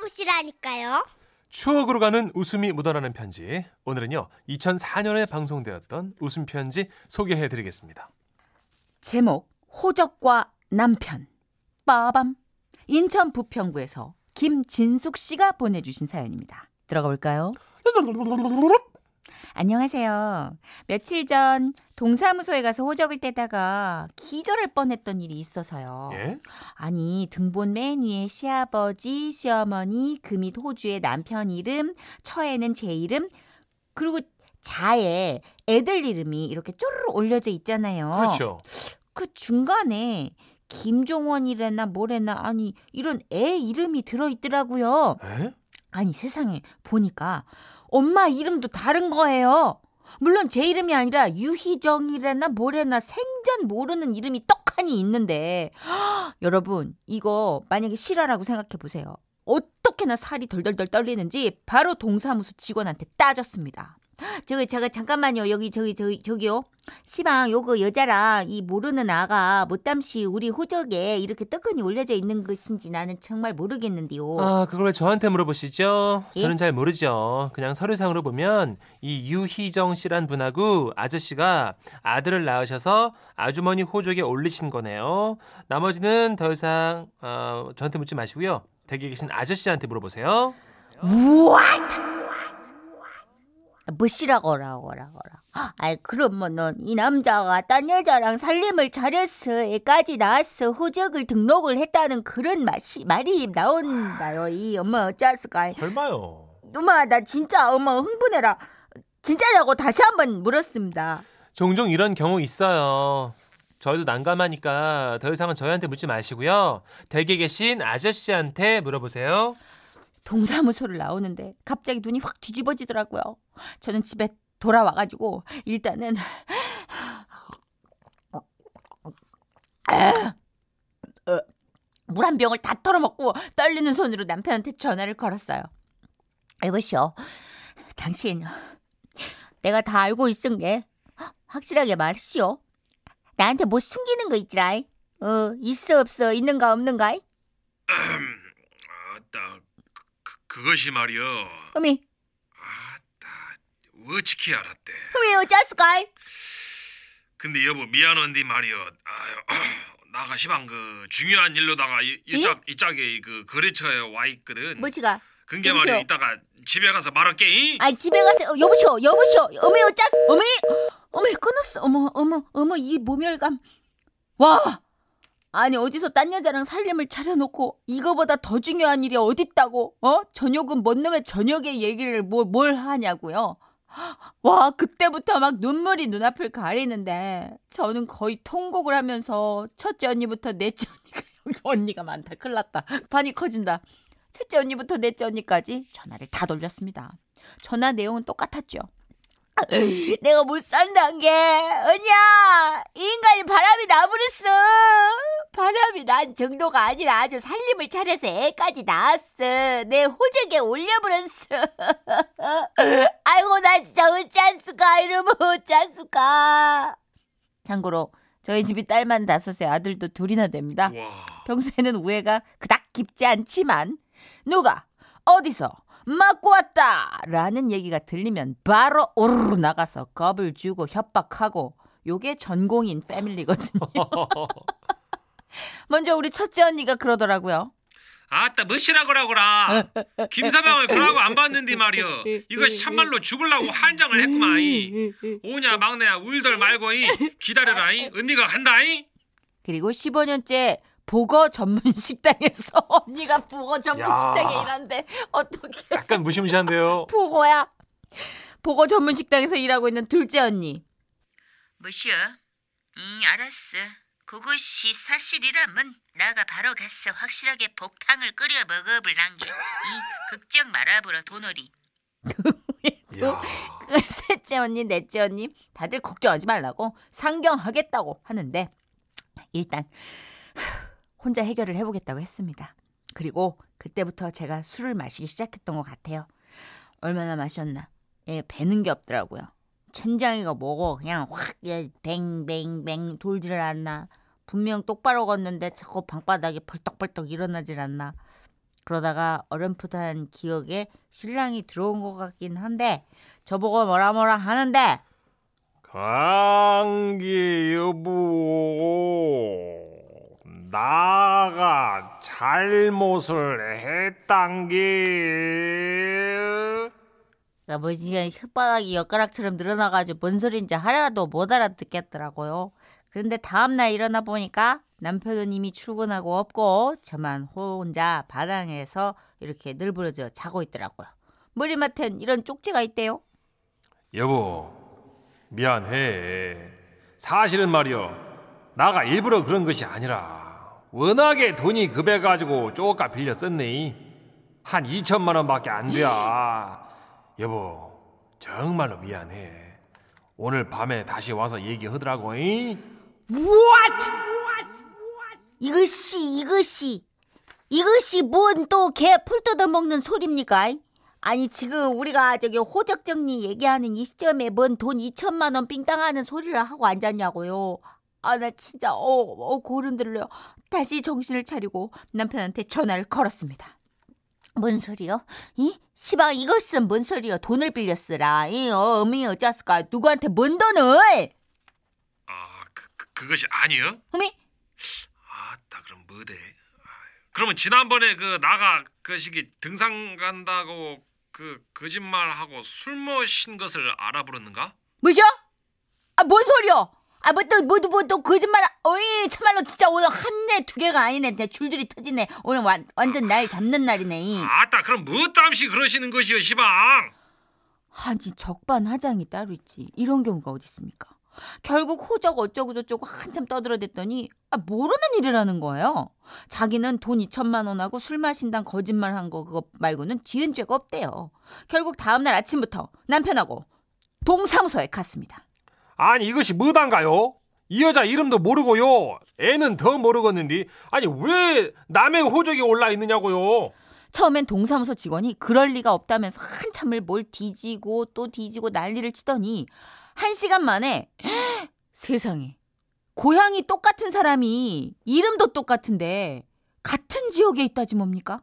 만나보시라니까요. 추억으로 가는 웃음이 묻어나는 편지. 오늘은요, 2004년에 방송되었던 웃음 편지 소개해 드리겠습니다. 제목 호적과 남편 빠밤 인천 부평구에서 김진숙 씨가 보내주신 사연입니다. 들어가 볼까요? 안녕하세요. 며칠 전 동사무소에 가서 호적을 떼다가 기절할 뻔했던 일이 있어서요. 예? 아니 등본 맨 위에 시아버지, 시어머니, 금잇 호주의 남편 이름, 처에는 제 이름, 그리고 자에 애들 이름이 이렇게 쪼르르 올려져 있잖아요. 그렇죠. 그 중간에 김종원이래나 뭐래나 아니 이런 애 이름이 들어있더라고요. 에? 아니 세상에 보니까 엄마 이름도 다른 거예요. 물론 제 이름이 아니라 유희정이래나 뭐래나 생전 모르는 이름이 떡하니 있는데 여러분 이거 만약에 실화라고 생각해 보세요. 어떻게나 살이 덜덜덜 떨리는지 바로 동사무소 직원한테 따졌습니다. 저기 제가 잠깐만요 여기 저기 저기 저기요 시방 요거 여자랑 이 모르는 아가 못담시 우리 호적에 이렇게 뜨끈히 올려져 있는 것인지 나는 정말 모르겠는데요. 아, 그걸 왜 저한테 물어보시죠? 예? 저는 잘 모르죠. 그냥 서류상으로 보면 이 유희정 씨란 분하고 아저씨가 아들을 낳으셔서 아주머니 호적에 올리신 거네요. 나머지는 더 이상 어, 저한테 묻지 마시고요. 댁에 계신 아저씨한테 물어보세요. What? 뭐시라고라고라고라. 아이 그러면 넌이 남자가 딴 여자랑 살림을 차렸어 애까지 낳았어 호적을 등록을 했다는 그런 맛이 말이 나온다요 이 엄마 어쩌스까 설마요. 엄마 나 진짜 엄마 흥분해라 진짜냐고 다시 한번 물었습니다 종종 이런 경우 있어요. 저희도 난감하니까 더 이상은 저희한테 묻지 마시고요. 댁에 계신 아저씨한테 물어보세요. 동사무소를 나오는데 갑자기 눈이 확 뒤집어지더라고요 저는 집에 돌아와가지고 일단은 물 한 병을 다 털어먹고 떨리는 손으로 남편한테 전화를 걸었어요. 여보시오, 당신 내가 다 알고 있은 게 확실하게 말시오. 나한테 뭐 숨기는 거 있지라. 어, 있어 없어 있는가 없는가? 아따 그, 그것이 말이여. 어미, 아따 어찌키 알았대? 어미 어쩌스까? 근데 여보 미안한데 말이여. 아유 나가 시방 그 중요한 일로다가 이, 이 짝 이 짝에 그 거래처에 와 있거든. 뭐지가? 근게? 말이야 이따가 집에 가서 말할게 잉? 아니 집에 가서 어, 여보시오 여보시오. 어머 어쩌 어머 어머 끊었어. 어머 어머 어머 이 모멸감. 와 아니 어디서 딴 여자랑 살림을 차려놓고 이거보다 더 중요한 일이 어딨다고? 어? 저녁은 뭔 놈의 저녁의 얘기를 뭘, 뭘 하냐고요? 와 그때부터 막 눈물이 눈앞을 가리는데 저는 거의 통곡을 하면서 첫째 언니부터 넷째 언니가 여기 언니가 많다. 큰일 났다. 판이 커진다. 첫째 언니부터 넷째 언니까지 전화를 다 돌렸습니다. 전화 내용은 똑같았죠. 내가 못 산다는 게. 언니야 이 인간이 바람이 나버렸어. 바람이 난 정도가 아니라 아주 살림을 차려서 애까지 낳았어. 내 호적에 올려버렸어. 아이고 나 진짜 어찌했을까 이러면 어찌했을까 참고로 저희 집이 딸만 다섯에 아들도 둘이나 됩니다. 와. 평소에는 우애가 그닥 깊지 않지만 누가 어디서 맞고 왔다 라는 얘기가 들리면 바로 오르르 나가서 겁을 주고 협박하고 요게 전공인 패밀리거든요. 먼저 우리 첫째 언니가 그러더라고요. 아따 멋이라고라고라 김사방을 그러고 안 봤는데 말이여 이것이 참말로 죽을라고 한장을 했구만 이. 오냐 막내야 울덜 말고 이. 기다려라 이. 언니가 간다 이. 그리고 15년째 보거 전문 식당에서 언니가 보거 전문 야. 식당에 일하는데 어떻게 약간 무시무시한데요. 보고야. 보고 전문 식당에서 일하고 있는 둘째 언니. 뭐시여? 응, 알았어. 그것이 사실이라면 나가 바로 가서 확실하게 복탕을 끓여 먹어볼 난게 이 걱정 말아보라 도너리. 야. 그 셋째 언니, 넷째 언니 다들 걱정하지 말라고 상경하겠다고 하는데 일단 혼자 해결을 해보겠다고 했습니다. 그리고 그때부터 제가 술을 마시기 시작했던 것 같아요. 얼마나 마셨나? 예, 배는 게 없더라고요. 천장이가 뭐고 그냥 확 예, 뱅뱅뱅 돌지를 않나. 분명 똑바로 걷는데 자꾸 방바닥에 벌떡벌떡 일어나질 않나. 그러다가 어렴풋한 기억에 신랑이 들어온 것 같긴 한데 저보고 뭐라 뭐라 하는데 강기 여보 나가 잘못을 했단게 아버지가 혓바닥이 엿가락처럼 늘어나가지고 뭔 소린지 하나도 못 알아듣겠더라고요. 그런데 다음날 일어나 보니까 남편은 이미 출근하고 없고 저만 혼자 바닥에서 이렇게 늘부러져 자고 있더라고요. 머리맡엔 이런 쪽지가 있대요. 여보 미안해 사실은 말이여 나가 일부러 그런 것이 아니라 워낙에 돈이 급해 가지고 쪼까 빌려 썼네 한 2천만 원밖에 안 돼야 여보 정말로 미안해 오늘 밤에 다시 와서 얘기하더라고 잉? 이것이 이것이 이것이 뭔 또 개 풀 뜯어먹는 소리입니까? 아니 지금 우리가 저기 호적 정리 얘기하는 이 시점에 뭔 돈 2천만 원 삥땅하는 소리를 하고 앉았냐고요. 아 나 진짜 어, 어 고른 들려요. 다시 정신을 차리고 남편한테 전화를 걸었습니다. 뭔 소리요? 이 시방 이것은 뭔 소리요? 돈을 빌렸으라. 이 어, 어미 어쩌스까? 누구한테 뭔 돈을? 아, 그, 그, 그것이 아니요? 어미 아따 그럼 뭐대? 아유, 그러면 지난번에 그 나가 그 시기 등산 간다고 그 거짓말하고 술 마신 것을 알아버렸는가? 뭐죠? 아, 뭔 소리요? 아, 뭐 또, 뭐, 뭐, 또, 거짓말, 어이, 참말로 진짜 오늘 한대두 개가 아니네. 그냥 줄줄이 터지네. 오늘 완, 완전 날 잡는 날이네. 이. 아따 그럼 뭐 땀시 그러시는 것이요 시방? 아니, 적반하장이 따로 있지. 이런 경우가 어디 있습니까? 결국 호적 어쩌고 저쩌고 한참 떠들어댔더니, 아, 모르는 일이라는 거예요. 자기는 돈 2천만 원하고 술 마신다는 거짓말 한 거 그거 말고는 지은 죄가 없대요. 결국 다음날 아침부터 남편하고 동사무소에 갔습니다. 아니 이것이 뭐단가요? 이 여자 이름도 모르고요 애는 더 모르겠는데 아니 왜 남의 호적이 올라 있느냐고요 처음엔 동사무소 직원이 그럴 리가 없다면서 한참을 뭘 뒤지고 또 뒤지고 난리를 치더니 한 시간 만에 세상에 고향이 똑같은 사람이 이름도 똑같은데 같은 지역에 있다지 뭡니까?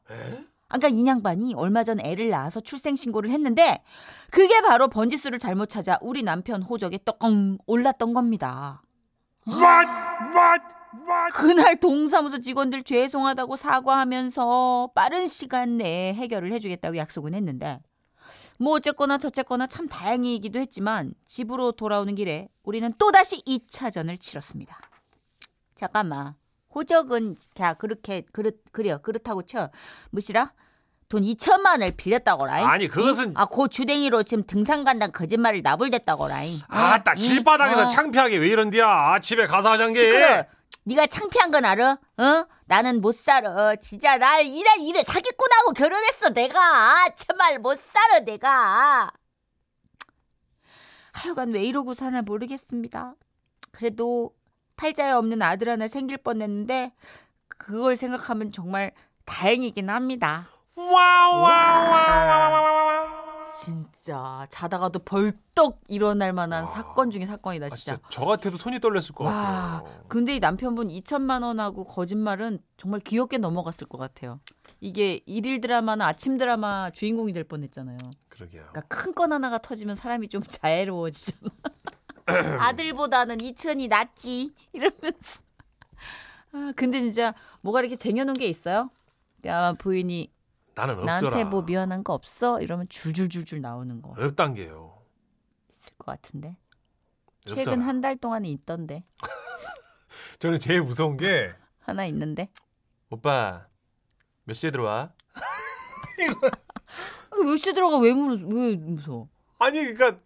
아까 인양반이 얼마 전 애를 낳아서 출생신고를 했는데 그게 바로 번지수를 잘못 찾아 우리 남편 호적에 떡껑 올랐던 겁니다. What? What? What? 그날 동사무소 직원들 죄송하다고 사과하면서 빠른 시간 내에 해결을 해주겠다고 약속은 했는데 뭐 어쨌거나 저쨌거나 참 다행이기도 했지만 집으로 돌아오는 길에 우리는 또다시 2차전을 치렀습니다. 잠깐만 호적은 야 그렇게 그렇 그래요 그렇다고 쳐 무시라 돈 2천만을 빌렸다고라 아니, 그것은- 아그 주댕이로 지금 등산 간다는 거짓말을 나불댔다고라 아따 길바닥에서 어. 창피하게 왜 이런디야 집에 가서 하잔게 시끄러. 네가 창피한 건 알아? 어? 나는 못 살아. 진짜 나 이런 일을 사기꾼하고 결혼했어 내가. 정말 못 살아 내가. 하여간 왜 이러고 사나 모르겠습니다. 그래도 팔자에 없는 아들 하나 생길 뻔했는데 그걸 생각하면 정말 다행이긴 합니다. 진짜 자다가도 벌떡 일어날 만한 와. 사건 중에 사건이다 아, 진짜. 진짜 저 같아도 손이 떨렸을 것 와, 같아요 근데 이 남편분 2천만 원하고 거짓말은 정말 귀엽게 넘어갔을 것 같아요. 이게 일일 드라마나 아침 드라마 주인공이 될 뻔했잖아요. 그러게요 그러니까 큰 건 하나가 터지면 사람이 좀 자애로워지잖아. 아들보다는 2천이 낫지 이러면서. 아 근데 진짜 뭐가 이렇게 쟁여놓은 게 있어요? 야 부인이 나는 없어라 나한테 뭐 미안한 거 없어? 이러면 줄줄줄줄 나오는 거 없단 게요 있을 것 같은데. 없어라. 최근 한 달 동안은 있던데 저는 제일 무서운 게 하나 있는데. 오빠 몇 시에 들어와? 몇시 들어가 왜, 무, 왜 무서워? 아니 그러니까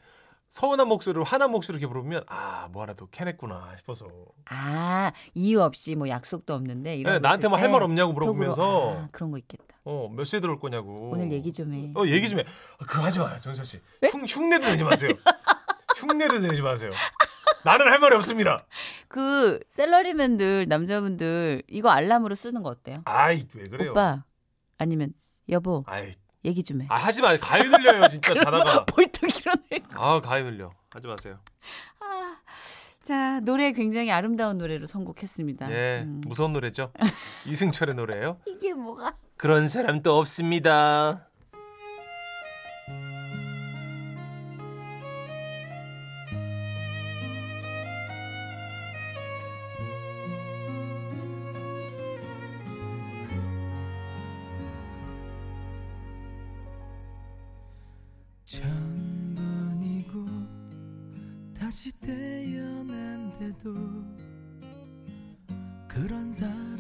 서운한 목소리로 화난 목소리로 이렇게 물어보면 아 뭐 하나 또 캐냈구나 싶어서 아 이유 없이 뭐 약속도 없는데 이런 네, 거 나한테 뭐할때말 없냐고 물어보면서 아, 그런 거 있겠다. 어몇 시에 들어올 거냐고 오늘 얘기 좀 해. 어 얘기 좀 해. 아, 그거 하지 마요, 정선 씨. 흉 흉내도 내지 마세요. 흉내도 내지 마세요. 나는 할 말이 없습니다. 그 셀러리맨들 남자분들 이거 알람으로 쓰는 거 어때요? 아이 왜 그래요? 오빠 아니면 여보 아이 얘기 좀 해. 아 하지 마. 가위 들려요 진짜 자다가. 벌떡 일어날 거. 아 가위 들려. 하지 마세요. 아, 자, 노래 굉장히 아름다운 노래로 선곡했습니다. 예, 음. 무서운 노래죠. 이승철의 노래예요. 이게 뭐가? 그런 사람 또 없습니다. 다시 태어난데도 그런 사람